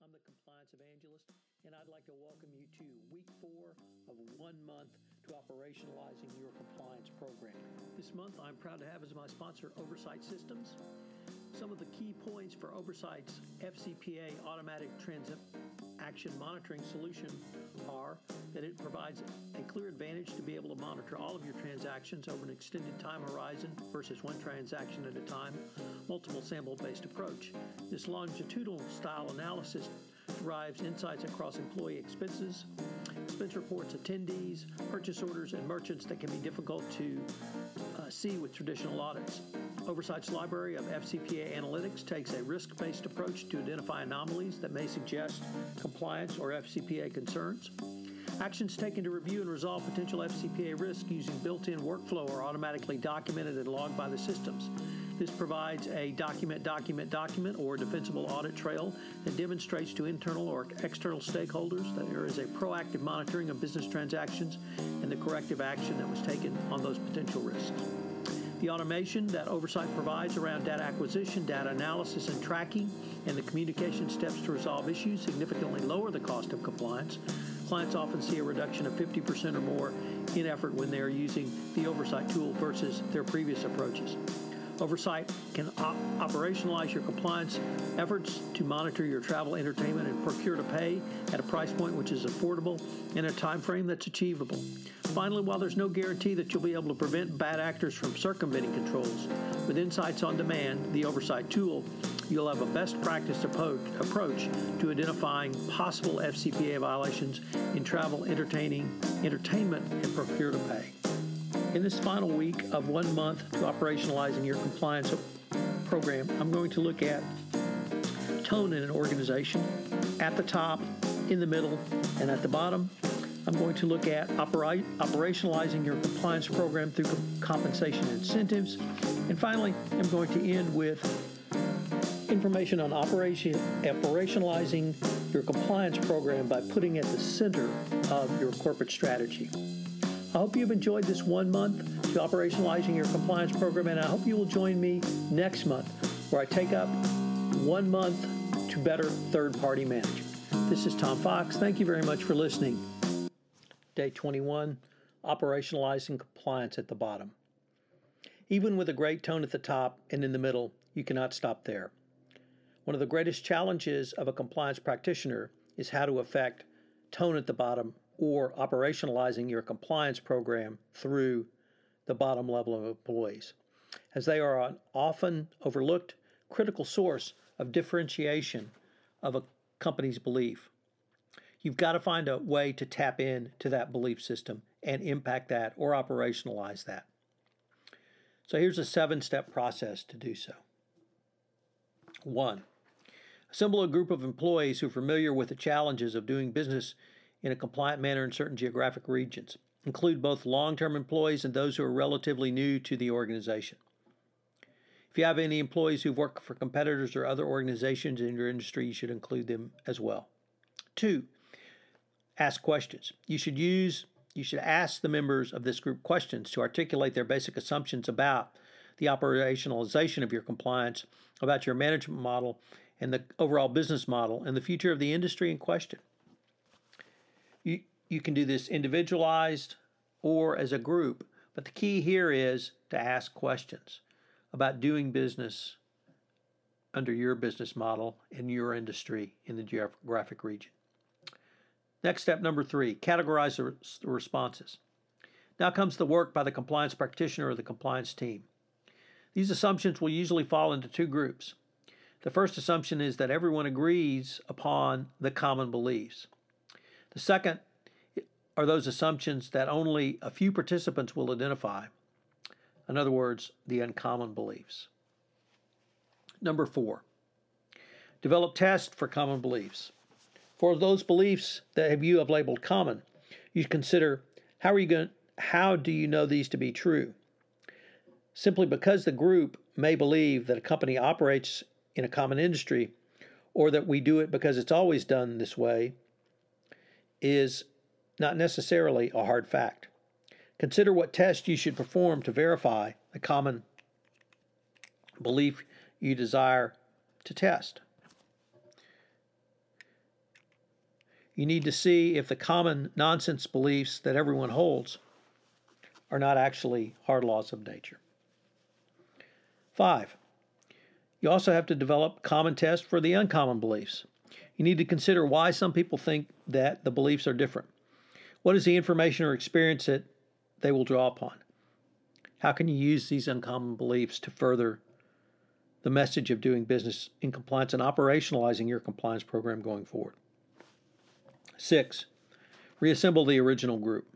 I'm the compliance evangelist, and I'd like to welcome you to week four of one month to operationalizing your compliance program. This month, I'm proud to have as my sponsor Oversight Systems. Some of the key points for Oversight's FCPA automatic transaction monitoring solution are that it provides a clear advantage to be able to monitor all of your transactions over an extended time horizon versus one transaction at a time, multiple sample based approach. This longitudinal style analysis derives insights across employee expenses, expense reports, attendees, purchase orders, and merchants that can be difficult to uh, see with traditional audits. Oversight's library of FCPA analytics takes a risk based approach to identify anomalies that may suggest compliance or FCPA concerns. Actions taken to review and resolve potential FCPA risk using built in workflow are automatically documented and logged by the systems. This provides a document, document, document, or defensible audit trail that demonstrates to internal or external stakeholders that there is a proactive monitoring of business transactions and the corrective action that was taken on those potential risks. The automation that Oversight provides around data acquisition, data analysis, and tracking, and the communication steps to resolve issues significantly lower the cost of compliance. Clients often see a reduction of 50% or more in effort when they are using the Oversight tool versus their previous approaches. Oversight can op- operationalize your compliance efforts to monitor your travel, entertainment, and procure to pay at a price point which is affordable in a time frame that's achievable. Finally, while there's no guarantee that you'll be able to prevent bad actors from circumventing controls, with Insights on Demand, the Oversight tool, you'll have a best practice approach to identifying possible FCPA violations in travel, entertaining, entertainment, and procure to pay. In this final week of one month to operationalizing your compliance program, I'm going to look at tone in an organization at the top, in the middle, and at the bottom. I'm going to look at operationalizing your compliance program through compensation incentives. And finally, I'm going to end with information on operation, operationalizing your compliance program by putting it at the center of your corporate strategy. I hope you've enjoyed this one month to operationalizing your compliance program, and I hope you will join me next month where I take up one month to better third party management. This is Tom Fox. Thank you very much for listening. Day 21 Operationalizing Compliance at the bottom. Even with a great tone at the top and in the middle, you cannot stop there. One of the greatest challenges of a compliance practitioner is how to affect tone at the bottom or operationalizing your compliance program through the bottom level of employees, as they are an often overlooked critical source of differentiation of a company's belief. You've got to find a way to tap in to that belief system and impact that or operationalize that. So here's a seven step process to do so. One, assemble a group of employees who are familiar with the challenges of doing business in a compliant manner in certain geographic regions. Include both long term employees and those who are relatively new to the organization. If you have any employees who've worked for competitors or other organizations in your industry, you should include them as well. Two, ask questions. You should use you should ask the members of this group questions to articulate their basic assumptions about the operationalization of your compliance, about your management model and the overall business model and the future of the industry in question. You, can do this individualized or as a group, but the key here is to ask questions about doing business under your business model in your industry in the geographic region. Next step number three categorize the responses. Now comes the work by the compliance practitioner or the compliance team. These assumptions will usually fall into two groups. The first assumption is that everyone agrees upon the common beliefs. The second are those assumptions that only a few participants will identify. In other words, the uncommon beliefs. Number four, develop tests for common beliefs. For those beliefs that you have labeled common, you consider how are you going how do you know these to be true? Simply because the group may believe that a company operates in a common industry or that we do it because it's always done this way is not necessarily a hard fact. Consider what tests you should perform to verify the common belief you desire to test. you need to see if the common nonsense beliefs that everyone holds are not actually hard laws of nature. Five, you also have to develop common tests for the uncommon beliefs. You need to consider why some people think that the beliefs are different. What is the information or experience that they will draw upon? How can you use these uncommon beliefs to further the message of doing business in compliance and operationalizing your compliance program going forward? Six, reassemble the original group.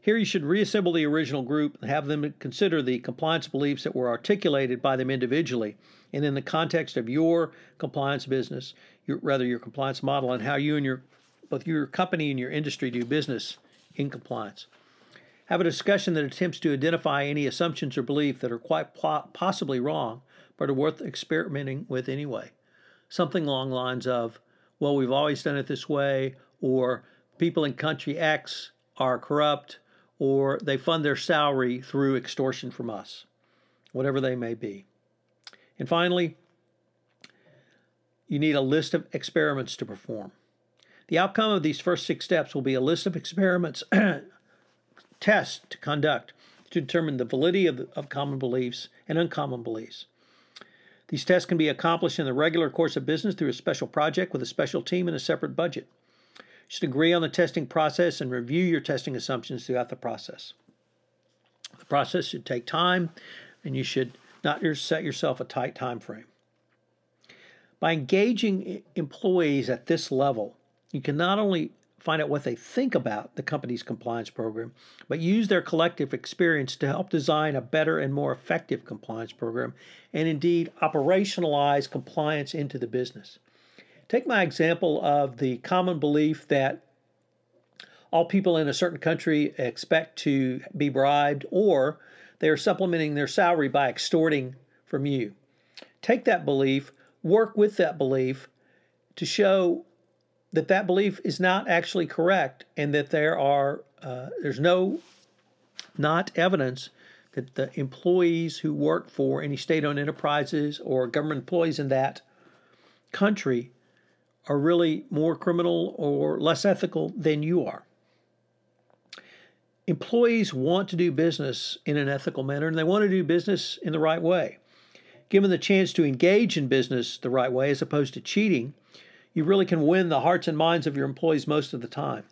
Here you should reassemble the original group and have them consider the compliance beliefs that were articulated by them individually and in the context of your compliance business, your, rather your compliance model, and how you and your both your company and your industry do business in compliance. Have a discussion that attempts to identify any assumptions or beliefs that are quite possibly wrong, but are worth experimenting with anyway. Something along lines of, well, we've always done it this way, or people in country X are corrupt, or they fund their salary through extortion from us, whatever they may be. And finally, you need a list of experiments to perform. The outcome of these first six steps will be a list of experiments, tests to conduct to determine the validity of, of common beliefs and uncommon beliefs. These tests can be accomplished in the regular course of business through a special project with a special team and a separate budget. You should agree on the testing process and review your testing assumptions throughout the process. The process should take time, and you should not set yourself a tight time frame. By engaging employees at this level, you can not only find out what they think about the company's compliance program, but use their collective experience to help design a better and more effective compliance program and indeed operationalize compliance into the business. Take my example of the common belief that all people in a certain country expect to be bribed or they are supplementing their salary by extorting from you. Take that belief, work with that belief to show that that belief is not actually correct and that there are uh, there's no not evidence that the employees who work for any state-owned enterprises or government employees in that country are really more criminal or less ethical than you are. Employees want to do business in an ethical manner and they want to do business in the right way. Given the chance to engage in business the right way as opposed to cheating, you really can win the hearts and minds of your employees most of the time.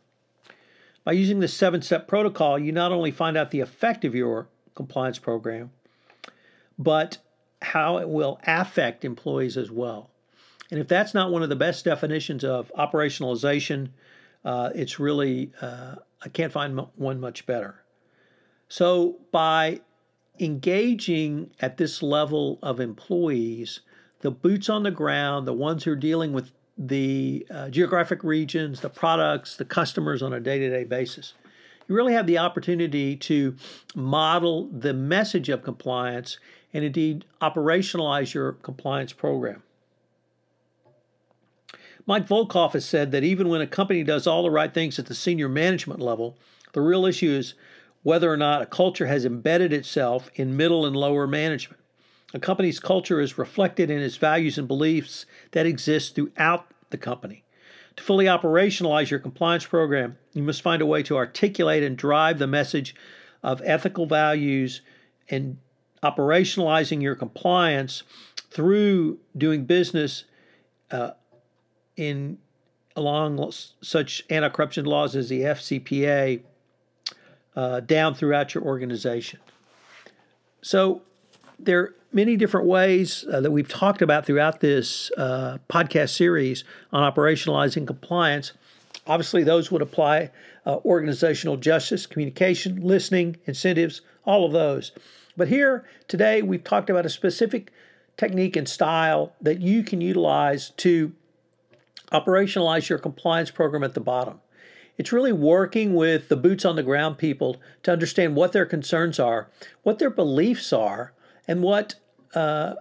By using this seven step protocol, you not only find out the effect of your compliance program, but how it will affect employees as well. And if that's not one of the best definitions of operationalization, uh, it's really, uh, I can't find one much better. So, by engaging at this level of employees, the boots on the ground, the ones who are dealing with the uh, geographic regions, the products, the customers on a day to day basis. You really have the opportunity to model the message of compliance and indeed operationalize your compliance program. Mike Volkov has said that even when a company does all the right things at the senior management level, the real issue is whether or not a culture has embedded itself in middle and lower management. A company's culture is reflected in its values and beliefs that exist throughout the company. To fully operationalize your compliance program, you must find a way to articulate and drive the message of ethical values and operationalizing your compliance through doing business uh, in along such anti-corruption laws as the FCPA uh, down throughout your organization. So there many different ways uh, that we've talked about throughout this uh, podcast series on operationalizing compliance. Obviously, those would apply uh, organizational justice, communication, listening, incentives, all of those. But here today, we've talked about a specific technique and style that you can utilize to operationalize your compliance program at the bottom. It's really working with the boots on the ground people to understand what their concerns are, what their beliefs are, and what uh,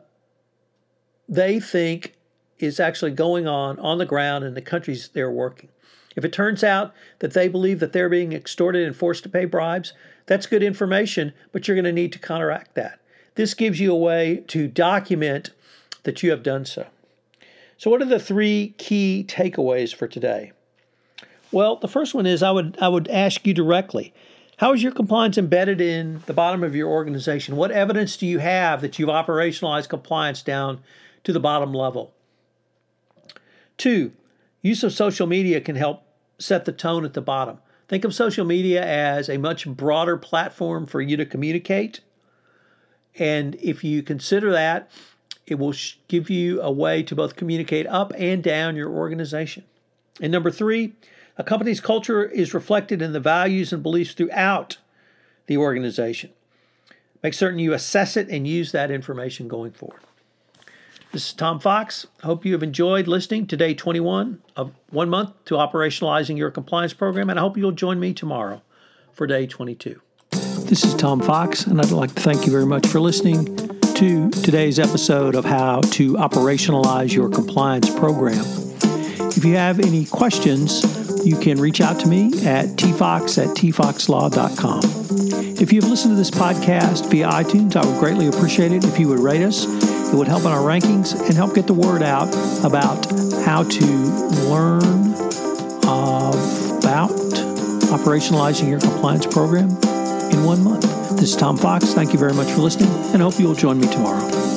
they think is actually going on on the ground in the countries they're working. If it turns out that they believe that they're being extorted and forced to pay bribes, that's good information, but you're going to need to counteract that. This gives you a way to document that you have done so. So, what are the three key takeaways for today? Well, the first one is I would I would ask you directly. How is your compliance embedded in the bottom of your organization? What evidence do you have that you've operationalized compliance down to the bottom level? Two, use of social media can help set the tone at the bottom. Think of social media as a much broader platform for you to communicate. And if you consider that, it will give you a way to both communicate up and down your organization. And number three, a company's culture is reflected in the values and beliefs throughout the organization. Make certain you assess it and use that information going forward. This is Tom Fox. I hope you have enjoyed listening to day 21 of one month to operationalizing your compliance program, and I hope you'll join me tomorrow for day 22. This is Tom Fox, and I'd like to thank you very much for listening to today's episode of How to Operationalize Your Compliance Program. If you have any questions, you can reach out to me at tfox at tfoxlaw.com. If you've listened to this podcast via iTunes, I would greatly appreciate it if you would rate us it would help in our rankings and help get the word out about how to learn about operationalizing your compliance program in one month. This is Tom Fox. Thank you very much for listening, and hope you'll join me tomorrow.